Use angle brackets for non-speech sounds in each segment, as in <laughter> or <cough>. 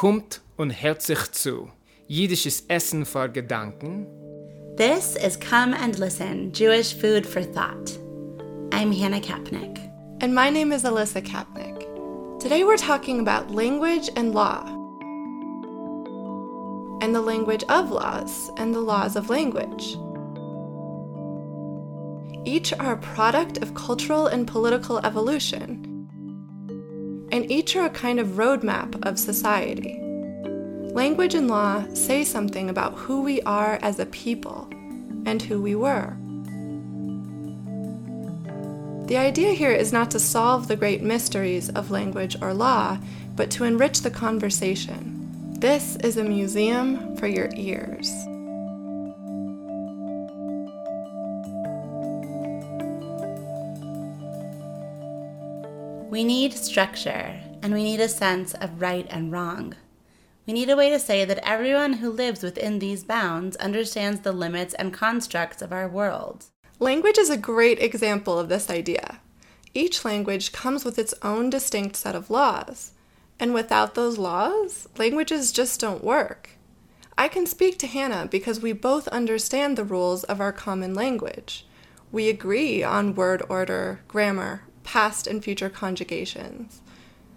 Kommt und hört sich zu. Jiddisches Essen für Gedanken. This is Come and Listen Jewish Food for Thought. I'm Hannah Kapnick. And my name is Alyssa Kapnick. Today we're talking about language and law, and the language of laws and the laws of language. Each are a product of cultural and political evolution, and each are a kind of roadmap of society. Language and law say something about who we are as a people and who we were. The idea here is not to solve the great mysteries of language or law, but to enrich the conversation. This is a museum for your ears. We need structure, and we need a sense of right and wrong. We need a way to say that everyone who lives within these bounds understands the limits and constructs of our world. Language is a great example of this idea. Each language comes with its own distinct set of laws, and without those laws, languages just don't work. I can speak to Hannah because we both understand the rules of our common language. We agree on word order, grammar, past and future conjugations.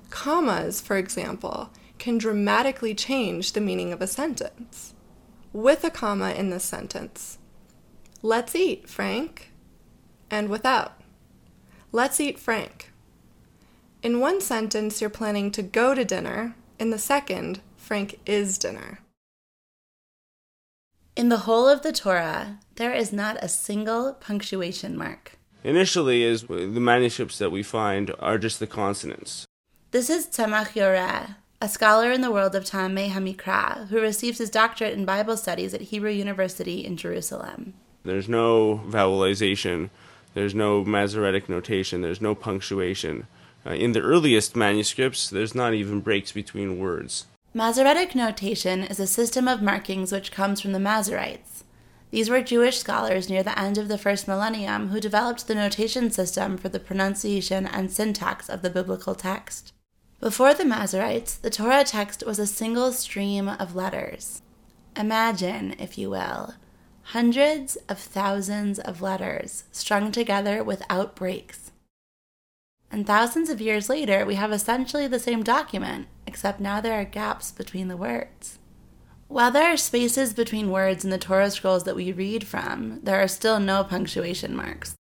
Commas, for example, can dramatically change the meaning of a sentence. With a comma in this sentence, let's eat, Frank, and without, let's eat, Frank. In one sentence, you're planning to go to dinner, in the second, Frank is dinner. In the whole of the Torah, there is not a single punctuation mark. Initially, is the manuscripts that we find are just the consonants. This is Tzemach Yoreh, a scholar in the world of Ta'amei HaMikra, who receives his doctorate in Bible studies at Hebrew University in Jerusalem. There's no vowelization, there's no Masoretic notation, there's no punctuation. Uh, in the earliest manuscripts, there's not even breaks between words. Masoretic notation is a system of markings which comes from the Masoretes. These were Jewish scholars near the end of the first millennium who developed the notation system for the pronunciation and syntax of the biblical text. Before the Masoretes, the Torah text was a single stream of letters. Imagine, if you will, hundreds of thousands of letters strung together without breaks. And thousands of years later, we have essentially the same document, except now there are gaps between the words. While there are spaces between words in the Torah scrolls that we read from, there are still no punctuation marks.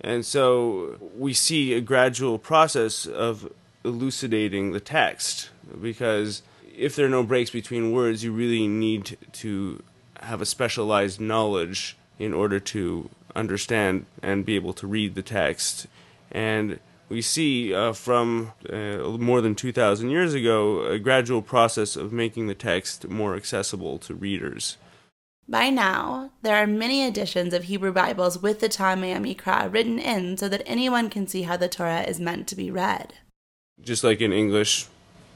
And so we see a gradual process of elucidating the text because if there are no breaks between words, you really need to have a specialized knowledge in order to understand and be able to read the text. And we see uh, from uh, more than 2,000 years ago a gradual process of making the text more accessible to readers. By now, there are many editions of Hebrew Bibles with the Ta'amei HaMikra written in so that anyone can see how the Torah is meant to be read just like in English,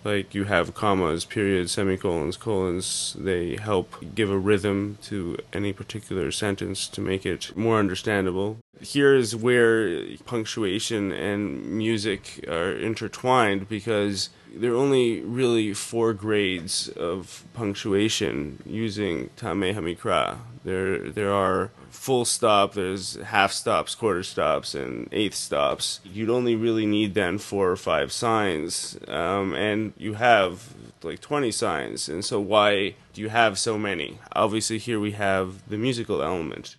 like you have commas, periods, semicolons, colons, they help give a rhythm to any particular sentence to make it more understandable. Here is where punctuation and music are intertwined because there are only really four grades of punctuation using Ta'amei HaMikra. There, there are full stop, there's half stops, quarter stops, and eighth stops. You'd only really need then four or five signs, um, and you have like 20 signs. And so, why do you have so many? Obviously, here we have the musical element.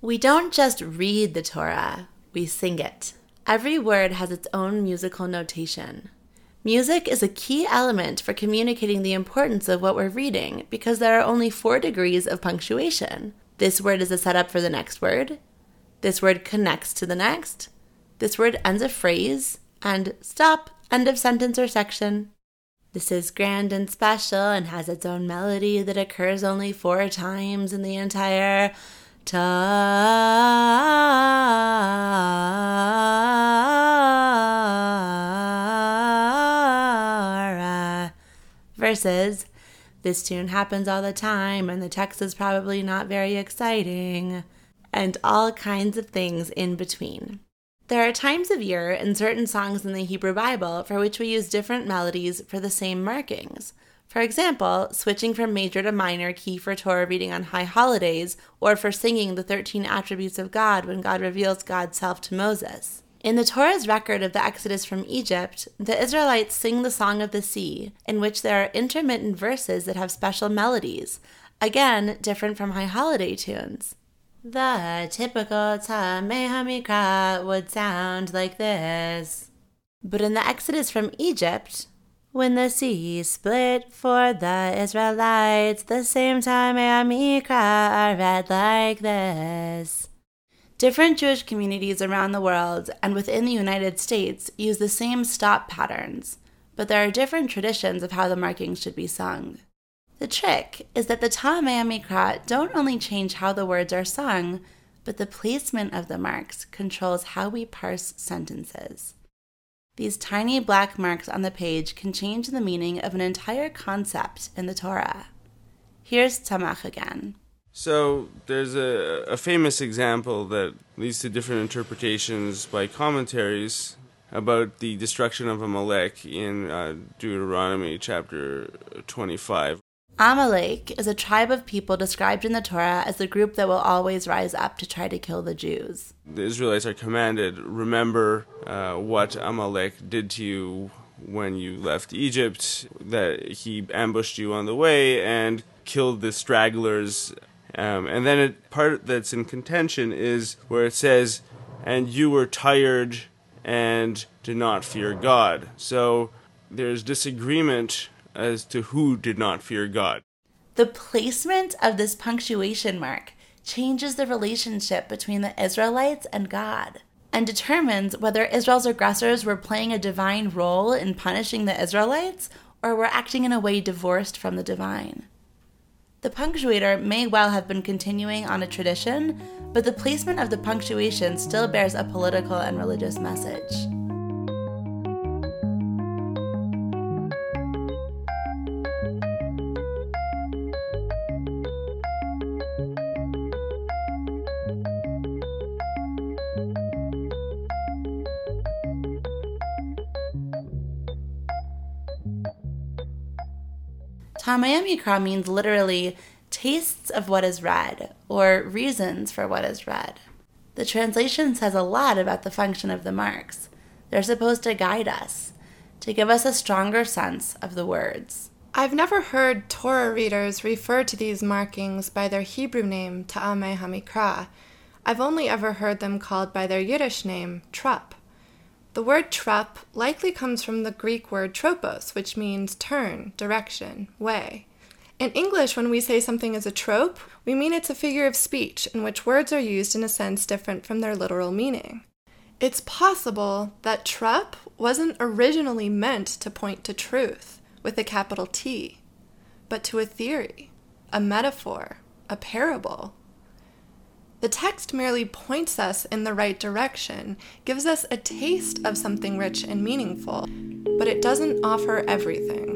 We don't just read the Torah, we sing it. Every word has its own musical notation. Music is a key element for communicating the importance of what we're reading because there are only four degrees of punctuation. This word is a setup for the next word. This word connects to the next. This word ends a phrase. And stop, end of sentence or section. This is grand and special and has its own melody that occurs only four times in the entire versus this tune happens all the time and the text is probably not very exciting, and all kinds of things in between. There are times of year in certain songs in the Hebrew Bible for which we use different melodies for the same markings. For example, switching from major to minor key for Torah reading on high holidays, or for singing the 13 attributes of God when God reveals God's self to Moses. In the Torah's record of the Exodus from Egypt, the Israelites sing the Song of the Sea, in which there are intermittent verses that have special melodies, again, different from high holiday tunes. The typical Ta'amei HaMikra would sound like this. But in the Exodus from Egypt, when the sea split for the Israelites, the same Ta'amei HaMikra are read like this. Different Jewish communities around the world and within the United States use the same stop patterns, but there are different traditions of how the markings should be sung. The trick is that the Ta'amei HaMikra don't only change how the words are sung, but the placement of the marks controls how we parse sentences. These tiny black marks on the page can change the meaning of an entire concept in the Torah. Here's Tzemach again. So there's a, a famous example that leads to different interpretations by commentaries about the destruction of Amalek in uh, Deuteronomy chapter 25. Amalek is a tribe of people described in the Torah as the group that will always rise up to try to kill the Jews. The Israelites are commanded, remember uh, what Amalek did to you when you left Egypt, that he ambushed you on the way and killed the stragglers. Um, and then a part that's in contention is where it says, and you were tired and did not fear God. So there's disagreement as to who did not fear God. The placement of this punctuation mark changes the relationship between the Israelites and God and determines whether Israel's aggressors were playing a divine role in punishing the Israelites or were acting in a way divorced from the divine. The punctuator may well have been continuing on a tradition, but the placement of the punctuation still bears a political and religious message. Ta'amei HaMikra means literally tastes of what is read or reasons for what is read. The translation says a lot about the function of the marks. They're supposed to guide us, to give us a stronger sense of the words. I've never heard Torah readers refer to these markings by their Hebrew name, Ta'amei HaMikra. I've only ever heard them called by their Yiddish name, Trup. The word trup likely comes from the Greek word tropos, which means turn, direction, way. In English, when we say something is a trope, we mean it's a figure of speech in which words are used in a sense different from their literal meaning. It's possible that trup wasn't originally meant to point to truth with a capital T, but to a theory, a metaphor, a parable. The text merely points us in the right direction, gives us a taste of something rich and meaningful, but it doesn't offer everything.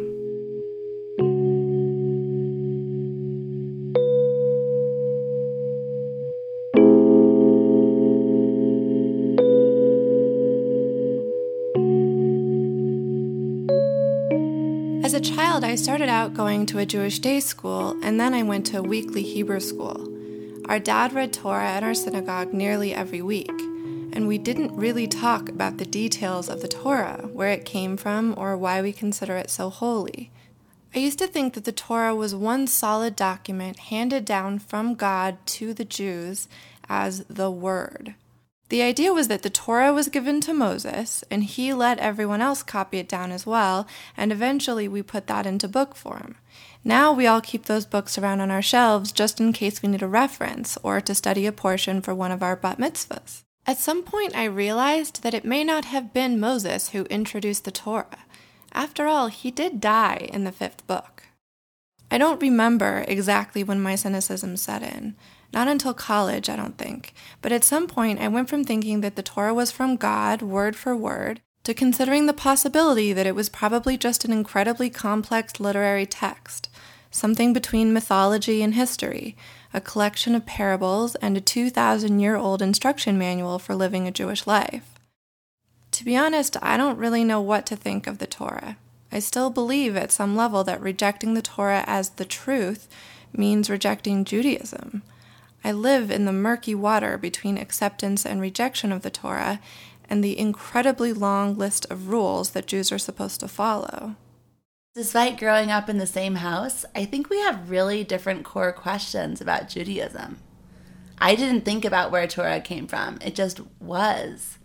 As a child, I started out going to a Jewish day school, and then I went to a weekly Hebrew school. Our dad read Torah at our synagogue nearly every week, and we didn't really talk about the details of the Torah, where it came from, or why we consider it so holy. I used to think that the Torah was one solid document handed down from God to the Jews as the Word. The idea was that the Torah was given to Moses, and he let everyone else copy it down as well, and eventually we put that into book form. Now we all keep those books around on our shelves just in case we need a reference or to study a portion for one of our bat mitzvahs. At some point, I realized that it may not have been Moses who introduced the Torah. After all, he did die in the fifth book. I don't remember exactly when my cynicism set in. Not until college, I don't think. But at some point, I went from thinking that the Torah was from God, word for word, to considering the possibility that it was probably just an incredibly complex literary text, something between mythology and history, a collection of parables, and a 2,000 year old instruction manual for living a Jewish life. To be honest, I don't really know what to think of the Torah. I still believe at some level that rejecting the Torah as the truth means rejecting Judaism. I live in the murky water between acceptance and rejection of the Torah and the incredibly long list of rules that Jews are supposed to follow. Despite growing up in the same house, I think we have really different core questions about Judaism. I didn't think about where Torah came from, it just was.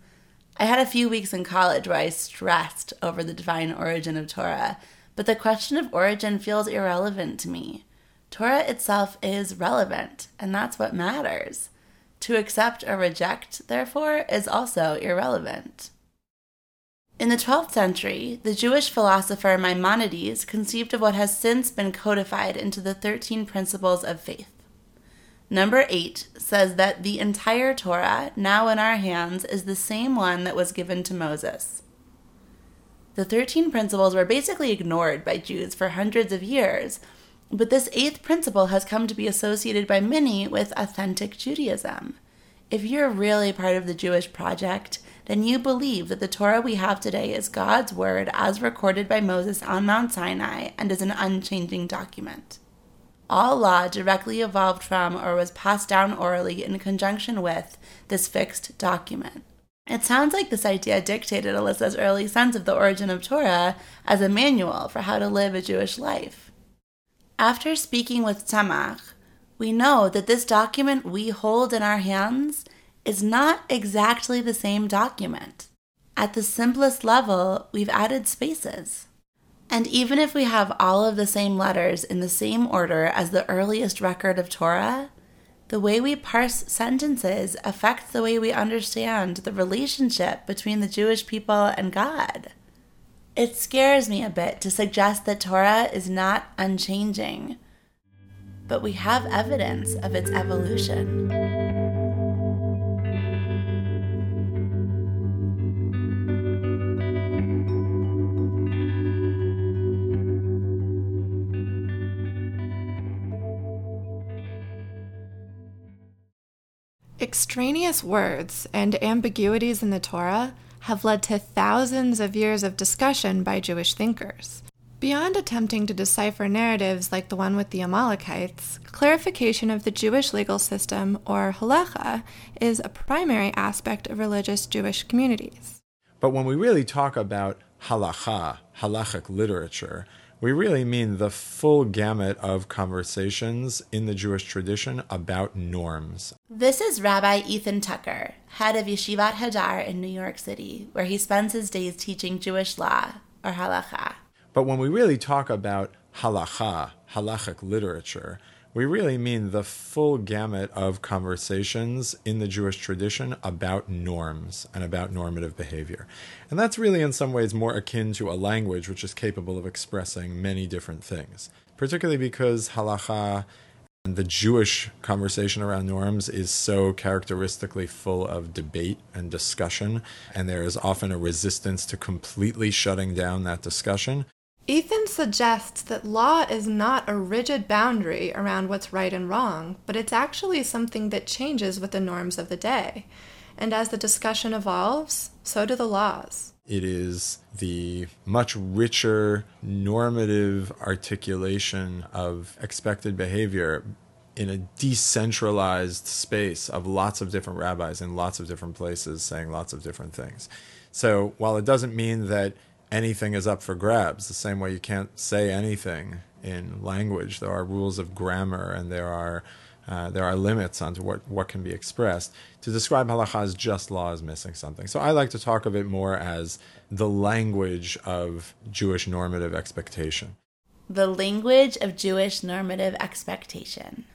I had a few weeks in college where I stressed over the divine origin of Torah, but the question of origin feels irrelevant to me. Torah itself is relevant, and that's what matters. To accept or reject, therefore, is also irrelevant. In the 12th century, the Jewish philosopher Maimonides conceived of what has since been codified into the 13 principles of faith. Number 8 says that the entire Torah, now in our hands, is the same one that was given to Moses. The 13 principles were basically ignored by Jews for hundreds of years, but this eighth principle has come to be associated by many with authentic Judaism. If you're really part of the Jewish project, then you believe that the Torah we have today is God's word as recorded by Moses on Mount Sinai and is an unchanging document. All law directly evolved from or was passed down orally in conjunction with this fixed document. It sounds like this idea dictated Alyssa's early sense of the origin of Torah as a manual for how to live a Jewish life. After speaking with Tzemach, we know that this document we hold in our hands is not exactly the same document. At the simplest level, we've added spaces. And even if we have all of the same letters in the same order as the earliest record of Torah, the way we parse sentences affects the way we understand the relationship between the Jewish people and God. It scares me a bit to suggest that Torah is not unchanging, but we have evidence of its evolution. Extraneous words and ambiguities in the Torah have led to thousands of years of discussion by Jewish thinkers. Beyond attempting to decipher narratives like the one with the Amalekites, clarification of the Jewish legal system, or halacha, is a primary aspect of religious Jewish communities. But when we really talk about halacha, halachic literature, we really mean the full gamut of conversations in the Jewish tradition about norms. This is Rabbi Ethan Tucker, head of Yeshivat Hadar in New York City, where he spends his days teaching Jewish law, or halacha. But when we really talk about halacha, halachic literature, we really mean the full gamut of conversations in the Jewish tradition about norms and about normative behavior. And that's really, in some ways, more akin to a language which is capable of expressing many different things, particularly because halacha and the Jewish conversation around norms is so characteristically full of debate and discussion, and there is often a resistance to completely shutting down that discussion. Ethan suggests that law is not a rigid boundary around what's right and wrong, but it's actually something that changes with the norms of the day. And as the discussion evolves, so do the laws. It is the much richer normative articulation of expected behavior in a decentralized space of lots of different rabbis in lots of different places saying lots of different things. So while it doesn't mean that anything is up for grabs. The same way you can't say anything in language. There are rules of grammar and there are uh, there are limits onto what, what can be expressed. To describe halacha as just law is missing something. So I like to talk of it more as the language of Jewish normative expectation. The language of Jewish normative expectation.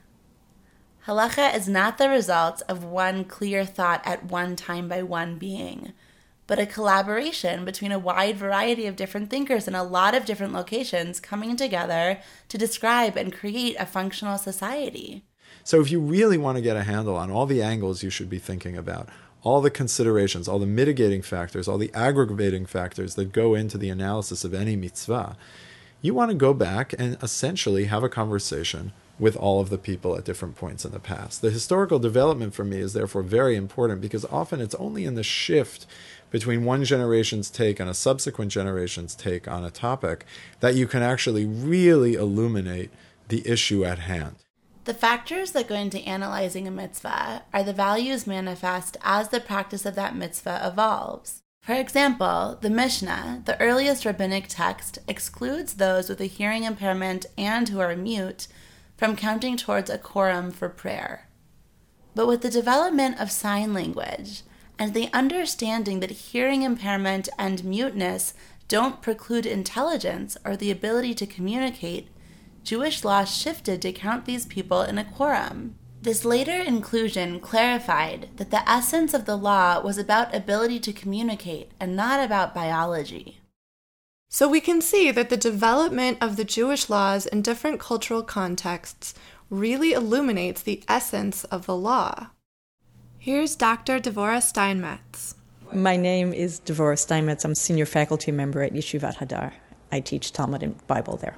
Halacha is not the result of one clear thought at one time by one being but a collaboration between a wide variety of different thinkers in a lot of different locations coming together to describe and create a functional society. So, if you really want to get a handle on all the angles you should be thinking about, all the considerations, all the mitigating factors, all the aggravating factors that go into the analysis of any mitzvah, you want to go back and essentially have a conversation with all of the people at different points in the past. The historical development for me is therefore very important because often it's only in the shift between one generation's take and a subsequent generation's take on a topic that you can actually really illuminate the issue at hand. The factors that go into analyzing a mitzvah are the values manifest as the practice of that mitzvah evolves. For example, the Mishnah, the earliest rabbinic text, excludes those with a hearing impairment and who are mute from counting towards a quorum for prayer. But with the development of sign language and the understanding that hearing impairment and muteness don't preclude intelligence or the ability to communicate, Jewish law shifted to count these people in a quorum. This later inclusion clarified that the essence of the law was about ability to communicate and not about biology. So we can see that the development of the Jewish laws in different cultural contexts really illuminates the essence of the law. Here's Dr. Devora Steinmetz. My name is Devora Steinmetz. I'm senior faculty member at Yeshivat Hadar. I teach Talmud and Bible there.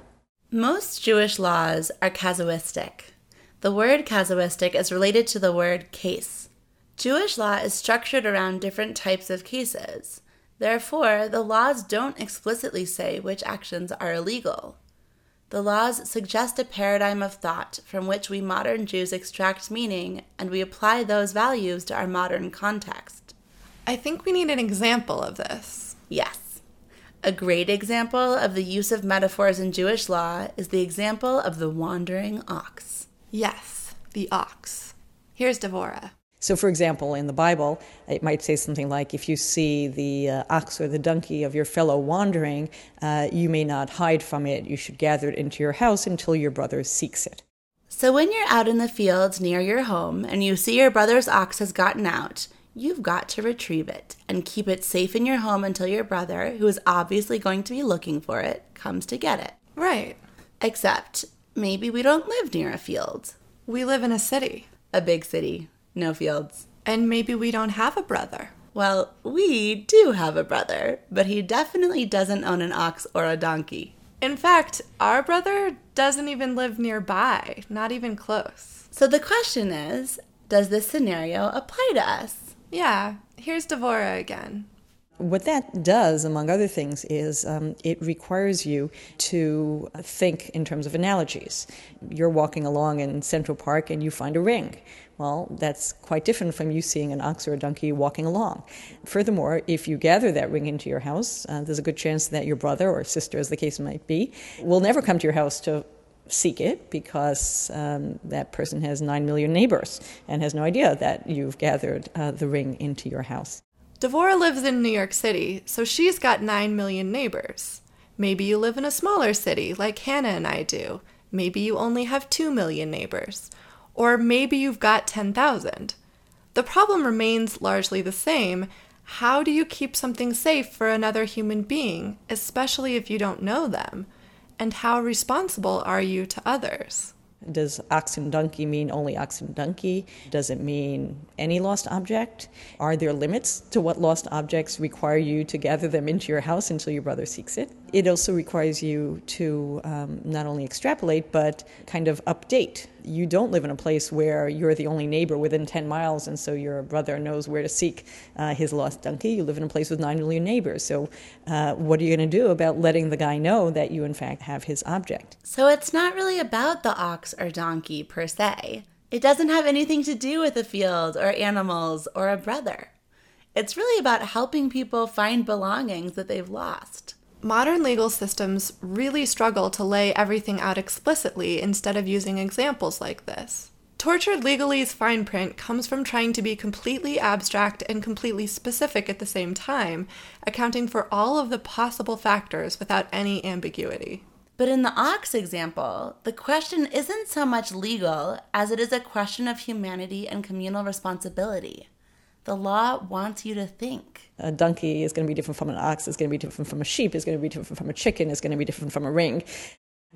Most Jewish laws are casuistic. The word casuistic is related to the word case. Jewish law is structured around different types of cases. Therefore, the laws don't explicitly say which actions are illegal. The laws suggest a paradigm of thought from which we modern Jews extract meaning and we apply those values to our modern context. I think we need an example of this. Yes. A great example of the use of metaphors in Jewish law is the example of the wandering ox. Yes, the ox. Here's Devora. So, for example, in the Bible, it might say something like, if you see the uh, ox or the donkey of your fellow wandering, uh, you may not hide from it. You should gather it into your house until your brother seeks it. So, when you're out in the fields near your home and you see your brother's ox has gotten out, you've got to retrieve it and keep it safe in your home until your brother, who is obviously going to be looking for it, comes to get it. Right. Except maybe we don't live near a field, We live in a city, a big city, no fields. and maybe we don't have a brother. Well, we do have a brother, but he definitely doesn't own an ox or a donkey. In fact, our brother doesn't even live nearby, not even close. So the question is does this scenario apply to us? Yeah, here's Devora again. What that does, among other things, is um, it requires you to think in terms of analogies. You're walking along in Central Park and you find a ring. Well, that's quite different from you seeing an ox or a donkey walking along. Furthermore, if you gather that ring into your house, uh, there's a good chance that your brother or sister, as the case might be, will never come to your house to seek it because um, that person has nine million neighbors and has no idea that you've gathered uh, the ring into your house. Devora lives in New York City, so she's got 9 million neighbors. Maybe you live in a smaller city like Hannah and I do. Maybe you only have 2 million neighbors. Or maybe you've got 10,000. The problem remains largely the same. How do you keep something safe for another human being, especially if you don't know them? And how responsible are you to others? Does ox and donkey mean only ox and donkey? Does it mean any lost object? Are there limits to what lost objects require you to gather them into your house until your brother seeks it? It also requires you to um, not only extrapolate, but kind of update. You don't live in a place where you're the only neighbor within 10 miles, and so your brother knows where to seek uh, his lost donkey. You live in a place with 9 million neighbors. So, uh, what are you going to do about letting the guy know that you, in fact, have his object? So it's not really about the ox or donkey per se. It doesn't have anything to do with a field or animals or a brother. It's really about helping people find belongings that they've lost. Modern legal systems really struggle to lay everything out explicitly instead of using examples like this. Tortured legalese fine print comes from trying to be completely abstract and completely specific at the same time, accounting for all of the possible factors without any ambiguity. But in the ox example, the question isn't so much legal as it is a question of humanity and communal responsibility. The law wants you to think. A donkey is going to be different from an ox, is going to be different from a sheep, is going to be different from a chicken, is going to be different from a ring.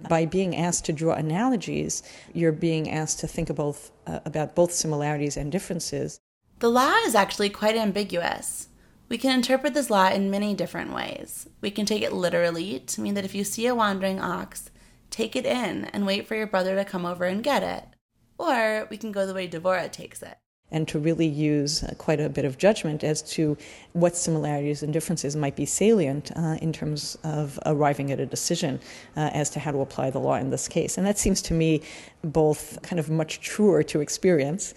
By being asked to draw analogies, you're being asked to think about, uh, about both similarities and differences. The law is actually quite ambiguous. We can interpret this law in many different ways. We can take it literally to mean that if you see a wandering ox, take it in and wait for your brother to come over and get it. Or we can go the way Devora takes it. And to really use uh, quite a bit of judgment as to what similarities and differences might be salient uh, in terms of arriving at a decision uh, as to how to apply the law in this case. And that seems to me both kind of much truer to experience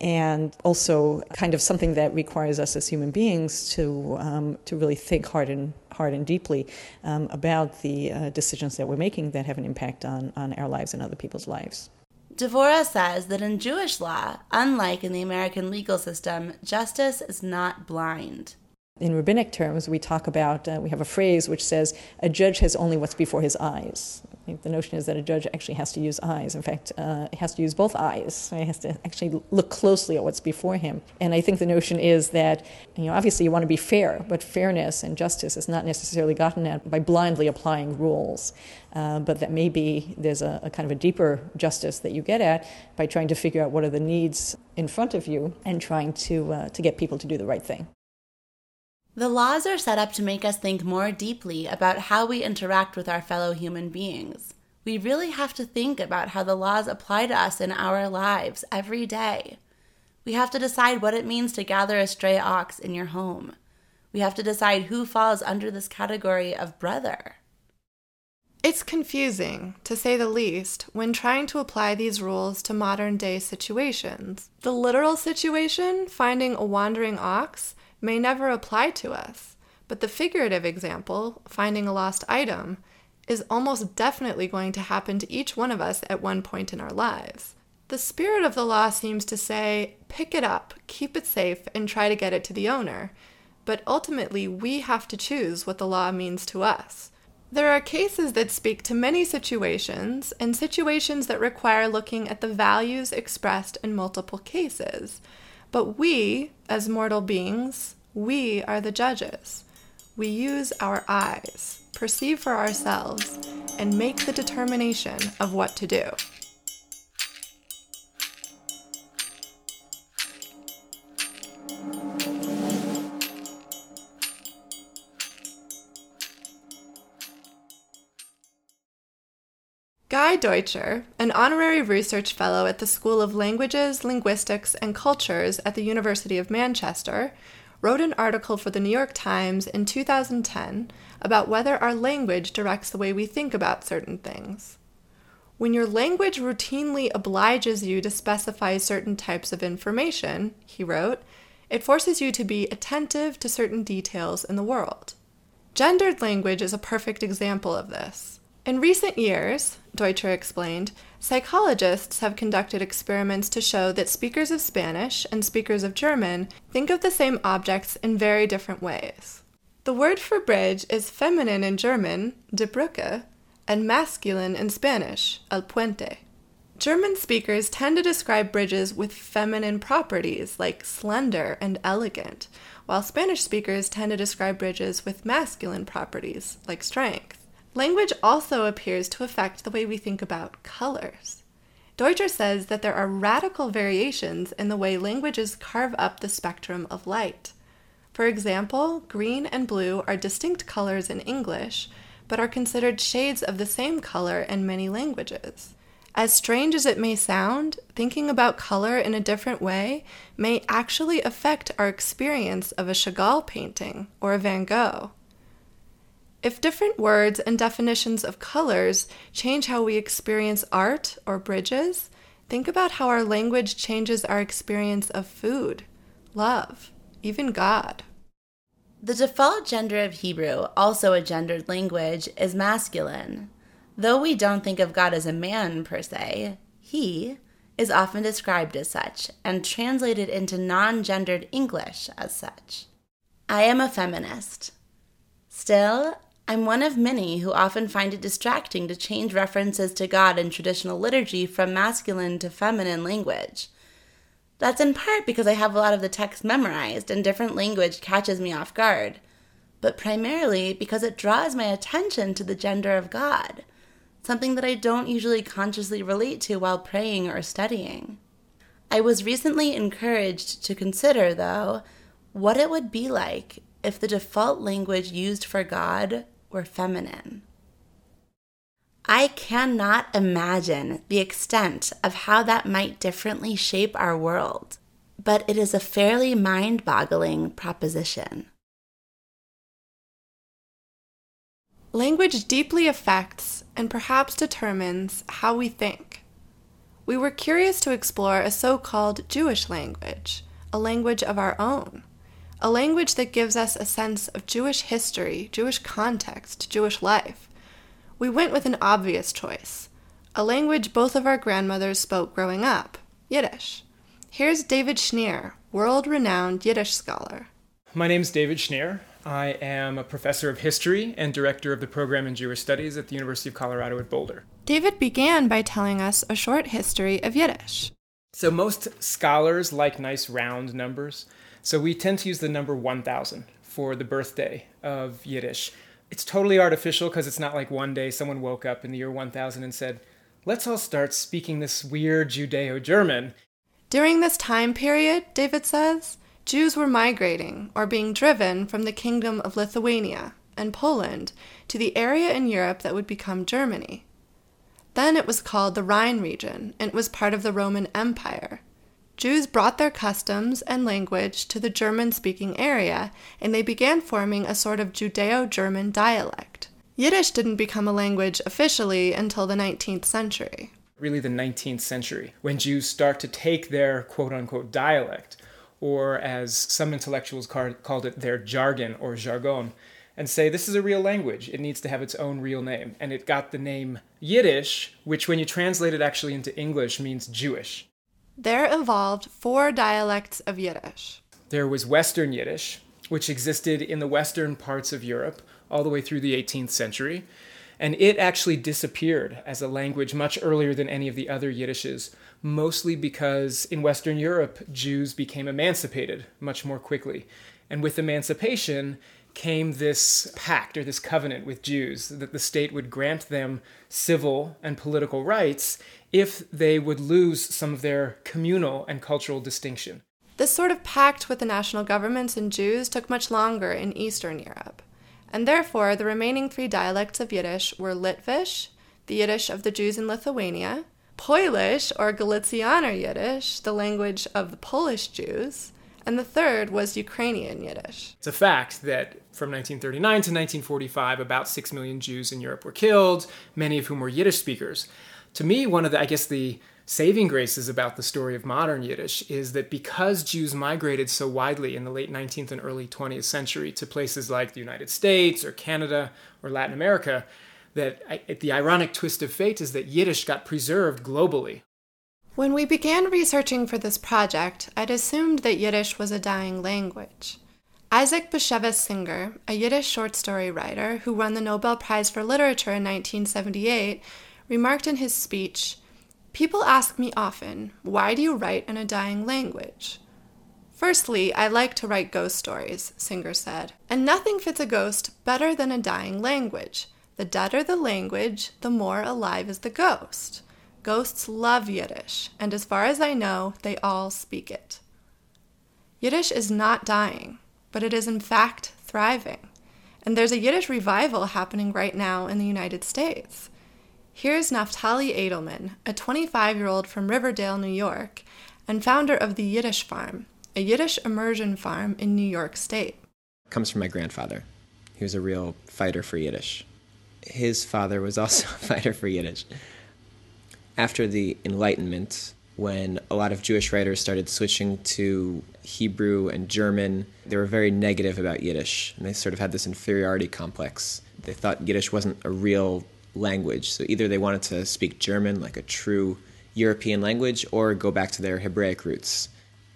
and also kind of something that requires us as human beings to um, to really think hard and hard and deeply um, about the uh, decisions that we're making that have an impact on on our lives and other people's lives. Devora says that in Jewish law, unlike in the American legal system, justice is not blind. In rabbinic terms, we talk about, uh, we have a phrase which says, a judge has only what's before his eyes. The notion is that a judge actually has to use eyes. In fact, uh, he has to use both eyes. He has to actually look closely at what's before him. And I think the notion is that, you know, obviously you want to be fair, but fairness and justice is not necessarily gotten at by blindly applying rules. Uh, but that maybe there's a, a kind of a deeper justice that you get at by trying to figure out what are the needs in front of you and trying to, uh, to get people to do the right thing. The laws are set up to make us think more deeply about how we interact with our fellow human beings. We really have to think about how the laws apply to us in our lives every day. We have to decide what it means to gather a stray ox in your home. We have to decide who falls under this category of brother. It's confusing, to say the least, when trying to apply these rules to modern day situations. The literal situation, finding a wandering ox, may never apply to us, but the figurative example, finding a lost item, is almost definitely going to happen to each one of us at one point in our lives. The spirit of the law seems to say pick it up, keep it safe, and try to get it to the owner. But ultimately, we have to choose what the law means to us. There are cases that speak to many situations, and situations that require looking at the values expressed in multiple cases. But we, as mortal beings, we are the judges. We use our eyes, perceive for ourselves, and make the determination of what to do. Deutscher, an honorary research fellow at the School of Languages, Linguistics, and Cultures at the University of Manchester, wrote an article for the New York Times in 2010 about whether our language directs the way we think about certain things. When your language routinely obliges you to specify certain types of information, he wrote, it forces you to be attentive to certain details in the world. Gendered language is a perfect example of this. In recent years, Deutscher explained, psychologists have conducted experiments to show that speakers of Spanish and speakers of German think of the same objects in very different ways. The word for bridge is feminine in German, die Brücke, and masculine in Spanish, el puente. German speakers tend to describe bridges with feminine properties like slender and elegant, while Spanish speakers tend to describe bridges with masculine properties like strength. Language also appears to affect the way we think about colors. Deutscher says that there are radical variations in the way languages carve up the spectrum of light. For example, green and blue are distinct colors in English, but are considered shades of the same color in many languages. As strange as it may sound, thinking about color in a different way may actually affect our experience of a Chagall painting or a Van Gogh. If different words and definitions of colors change how we experience art or bridges, think about how our language changes our experience of food, love, even God. The default gender of Hebrew, also a gendered language, is masculine. Though we don't think of God as a man per se, he is often described as such and translated into non gendered English as such. I am a feminist. Still, I'm one of many who often find it distracting to change references to God in traditional liturgy from masculine to feminine language. That's in part because I have a lot of the text memorized and different language catches me off guard, but primarily because it draws my attention to the gender of God, something that I don't usually consciously relate to while praying or studying. I was recently encouraged to consider, though, what it would be like if the default language used for God were feminine. I cannot imagine the extent of how that might differently shape our world. but it is a fairly mind boggling proposition. Language deeply affects and perhaps determines how we think. We were curious to explore a so called Jewish language, a language of our own, a language that gives us a sense of Jewish history, Jewish context, Jewish life. We went with an obvious choice a language both of our grandmothers spoke growing up Yiddish. Here's David Shneer, world renowned Yiddish scholar. My name is David Shneer. I am a professor of history and director of the program in Jewish Studies at the University of Colorado at Boulder. David began by telling us a short history of Yiddish. So, most scholars like nice round numbers. So, we tend to use the number 1000 for the birthday of Yiddish. It's totally artificial because it's not like one day someone woke up in the year 1000 and said, let's all start speaking this weird Judeo German. During this time period, David says, Jews were migrating or being driven from the kingdom of Lithuania and Poland to the area in Europe that would become Germany. Then it was called the Rhine region and it was part of the Roman Empire. Jews brought their customs and language to the German speaking area and they began forming a sort of Judeo German dialect. Yiddish didn't become a language officially until the 19th century. Really, the 19th century, when Jews start to take their quote unquote dialect or as some intellectuals called it, their jargon or jargon, and say this is a real language. It needs to have its own real name. And it got the name Yiddish, which, when you translate it actually into English, means Jewish. There evolved four dialects of Yiddish. There was Western Yiddish, which existed in the western parts of Europe all the way through the 18th century. And it actually disappeared as a language much earlier than any of the other Yiddishes mostly because in Western Europe, Jews became emancipated much more quickly. And with emancipation came this pact or this covenant with Jews that the state would grant them civil and political rights if they would lose some of their communal and cultural distinction. This sort of pact with the national governments and Jews took much longer in Eastern Europe, and therefore the remaining three dialects of Yiddish were Litvish, the Yiddish of the Jews in Lithuania, Polish or Galicianer Yiddish, the language of the Polish Jews, and the third was Ukrainian Yiddish. It's a fact that from 1939 to 1945, about 6 million Jews in Europe were killed, many of whom were Yiddish speakers. To me, one of the, I guess, the saving graces about the story of modern Yiddish is that because Jews migrated so widely in the late 19th and early 20th century to places like the United States or Canada or Latin America, that I, the ironic twist of fate is that Yiddish got preserved globally. When we began researching for this project, I'd assumed that Yiddish was a dying language. Isaac Bashevis Singer, a Yiddish short story writer who won the Nobel Prize for Literature in 1978, remarked in his speech People ask me often, why do you write in a dying language? Firstly, I like to write ghost stories, Singer said, and nothing fits a ghost better than a dying language. The deader the language, the more alive is the ghost. Ghosts love Yiddish, and as far as I know, they all speak it. Yiddish is not dying, but it is in fact thriving. And there's a Yiddish revival happening right now in the United States. Here's Naftali Ejdelman, a 25 year old from Riverdale, New York, and founder of the Yiddish Farm, a Yiddish immersion farm in New York State. Comes from my grandfather. He was a real fighter for Yiddish his father was also <laughs> a fighter for Yiddish. After the Enlightenment, when a lot of Jewish writers started switching to Hebrew and German, they were very negative about Yiddish, and they sort of had this inferiority complex. They thought Yiddish wasn't a real language, so either they wanted to speak German like a true European language or go back to their Hebraic roots.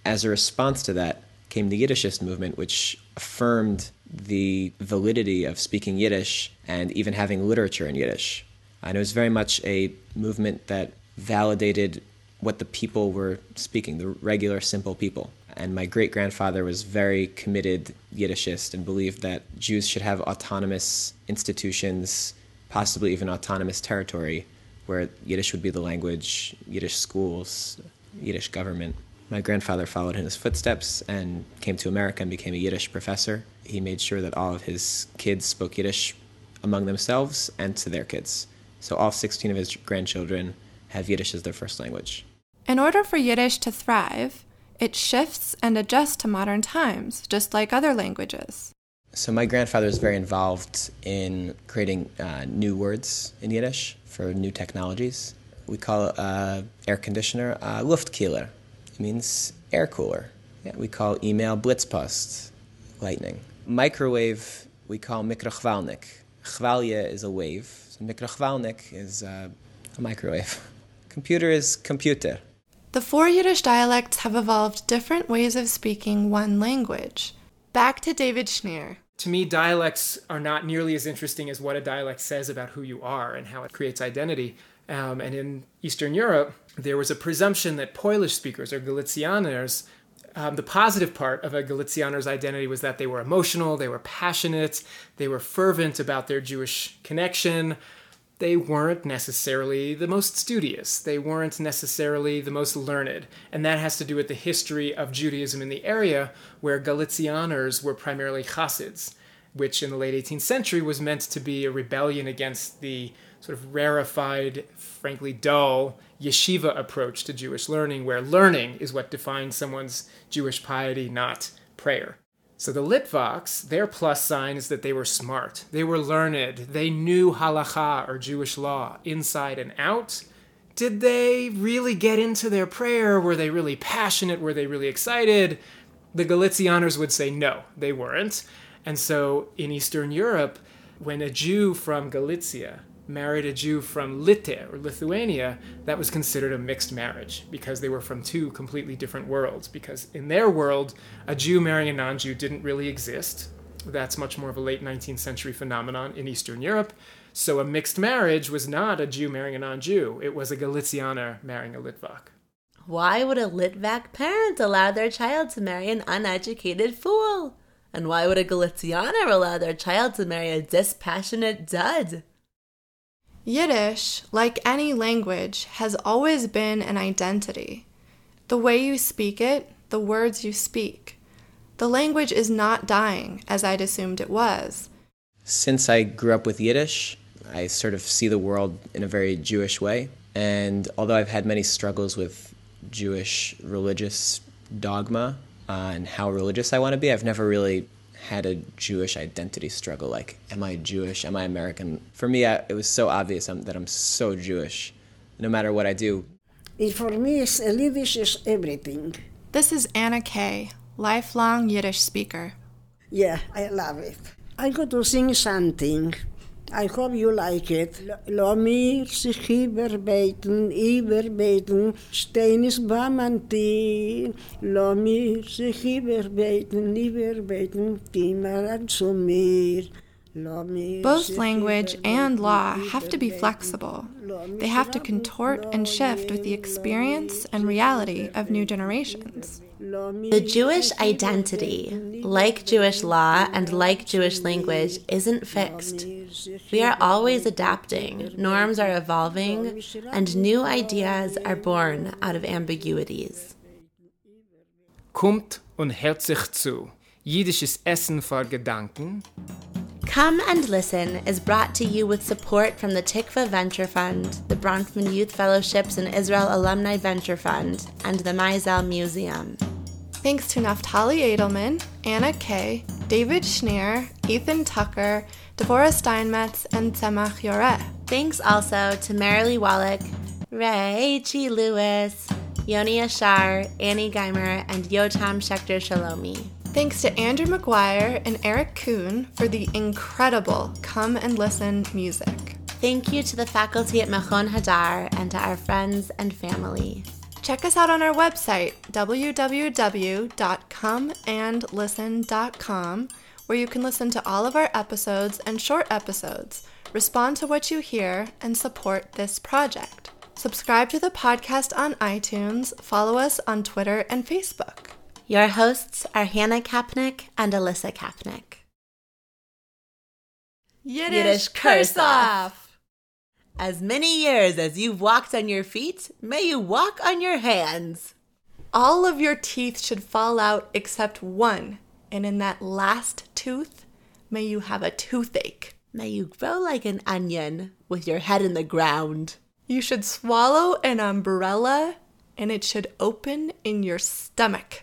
As a response to that came the Yiddishist movement, which affirmed the validity of speaking Yiddish and even having literature in Yiddish. And it was very much a movement that validated what the people were speaking, the regular, simple people. And my great grandfather was very committed Yiddishist and believed that Jews should have autonomous institutions, possibly even autonomous territory, where Yiddish would be the language, Yiddish schools, Yiddish government. My grandfather followed in his footsteps and came to America and became a Yiddish professor. He made sure that all of his kids spoke Yiddish among themselves and to their kids. So all 16 of his grandchildren have Yiddish as their first language. In order for Yiddish to thrive, It shifts and adjusts to modern times, just like other languages. So my grandfather is very involved in creating uh, new words in Yiddish for new technologies. We call uh, air conditioner uh, Luftkühler. It means air cooler. Yeah, we call email Blitzpost, lightning. Microwave we call mikrochvalnik. Chvalje is a wave. So mikrochvalnik is uh, a microwave. <laughs> Computer is computer. The four Yiddish dialects have evolved different ways of speaking one language. Back to David Shneer. To me, dialects are not nearly as interesting as what a dialect says about who you are and how it creates identity. Um, and in Eastern Europe, there was a presumption that Polish speakers or Galicianers, um, the positive part of a Galicianer's identity was that they were emotional, they were passionate, they were fervent about their Jewish connection. They weren't necessarily the most studious. They weren't necessarily the most learned. And that has to do with the history of Judaism in the area, where Galicianers were primarily Hasids, which in the late 18th century was meant to be a rebellion against the sort of rarefied, frankly dull yeshiva approach to Jewish learning, where learning is what defines someone's Jewish piety, not prayer. So the Litvaks, their plus sign is that they were smart, they were learned, they knew halacha or Jewish law inside and out. Did they really get into their prayer? Were they really passionate? Were they really excited? The Galicianers would say no, they weren't. And so in Eastern Europe, when a Jew from Galicia married a Jew from Lite or Lithuania, that was considered a mixed marriage because they were from two completely different worlds. Because in their world, a Jew marrying a non Jew didn't really exist. That's much more of a late 19th century phenomenon in Eastern Europe. So a mixed marriage was not a Jew marrying a non Jew, it was a Galicianer marrying a Litvak. Why would a Litvak parent allow their child to marry an uneducated fool? And why would a Galicianer allow their child to marry a dispassionate dud? Yiddish, like any language, has always been an identity. The way you speak it, the words you speak. The language is not dying, as I'd assumed it was. Since I grew up with Yiddish, I sort of see the world in a very Jewish way. And although I've had many struggles with Jewish religious dogma uh, and how religious I want to be, I've never really had a Jewish identity struggle. Like, am I Jewish? Am I American? For me, I, it was so obvious I'm, that I'm so Jewish, no matter what I do. For me, uh, Yiddish is everything. This is Anna Kay, lifelong Yiddish speaker. Yeah, I love it. I got to sing something. I hope you like it. Lo mir sich überbeten, überbeten, stehen ist Bamantin. Lo mir sich überbeten, überbeten, immer zu mir. Both language and law have to be flexible. They have to contort and shift with the experience and reality of new generations. The Jewish identity, like Jewish law and like Jewish language, isn't fixed. We are always adapting, norms are evolving, and new ideas are born out of ambiguities. Kommt und hört sich zu. Jiddisches Essen vor Gedanken. Come and Listen is brought to you with support from the Tikva Venture Fund, the Bronfman Youth Fellowships and Israel Alumni Venture Fund, and the Maisel Museum. Thanks to Naftali Ejdelman, Anna Kay, David Shneer, Ethan Tucker, Devorah Steinmetz, and Tzemach Yoreh. Thanks also to Marilee Wallach, Ray G. Lewis, Yoni Ashar, Annie Geimer, and Yotam Schechter Shalomi. Thanks to Andrew McGuire and Eric Kuhn for the incredible Come and Listen music. Thank you to the faculty at Machon Hadar and to our friends and family. Check us out on our website, www.comeandlisten.com, where you can listen to all of our episodes and short episodes, respond to what you hear, and support this project. Subscribe to the podcast on iTunes, follow us on Twitter and Facebook. Your hosts are Hannah Kapnick and Alyssa Kapnick. Yiddish, Yiddish curse off! As many years as you've walked on your feet, may you walk on your hands. All of your teeth should fall out except one, and in that last tooth, may you have a toothache. May you grow like an onion with your head in the ground. You should swallow an umbrella and it should open in your stomach.